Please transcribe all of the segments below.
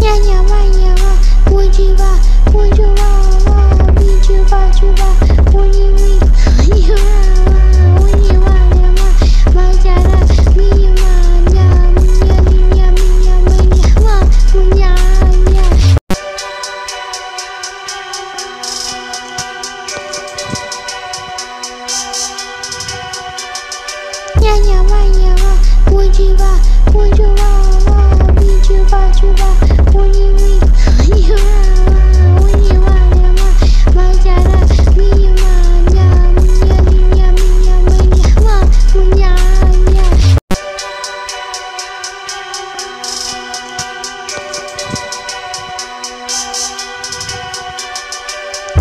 nha nhà ba nhà ba, vui chi ba, vui chu ba ba, vui chu ba chu ba, vui như vui nhà ba vui nhà ba nhà ba ba cha ra, mi nhà ba nhà nhà mi nhà mi nhà mi nhà ba mi nhà nhà nhà nhà ba nhà ba vui chi ba, vui chu ba.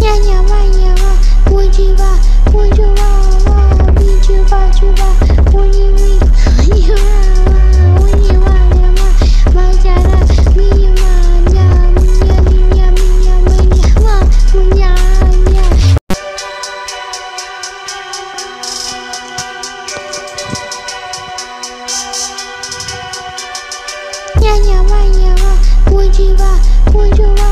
nha nhà ba nhà ba. Vui chi ba, vui chi ba ba. Vui chi ba chi ba. Vui chi vui nhà ba, vui nhà ba nhà ba. Ba cha ra, mi nhà ba nhà nhà mi nhà mi nhà mi, nhà, ba. Mi nhà nhà. Nhà nhà ba nhà ba. Vui chi ba, vui chi ba.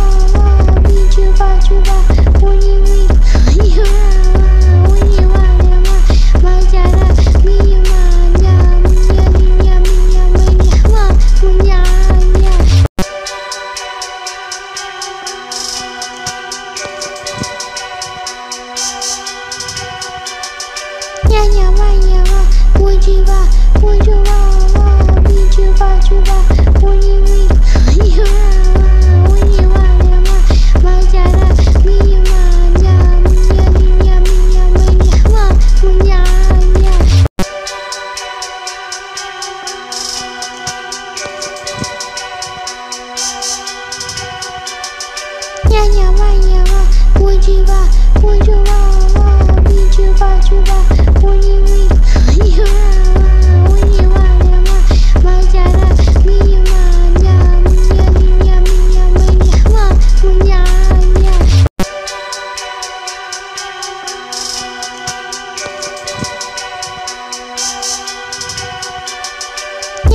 nhà nhà ba nhà ba, vui chi ba, vui chi ba ba, vui chi ba chi ba, vui chi vui nhà ba, vui nhà ba nhà ba ba cha ra, mi ma nhà nhà, mi nhà mi nhà mi, nhà ma mi, nhà nhà. Nhà nhà ba nhà ba, vui chi ba, vui chi ba.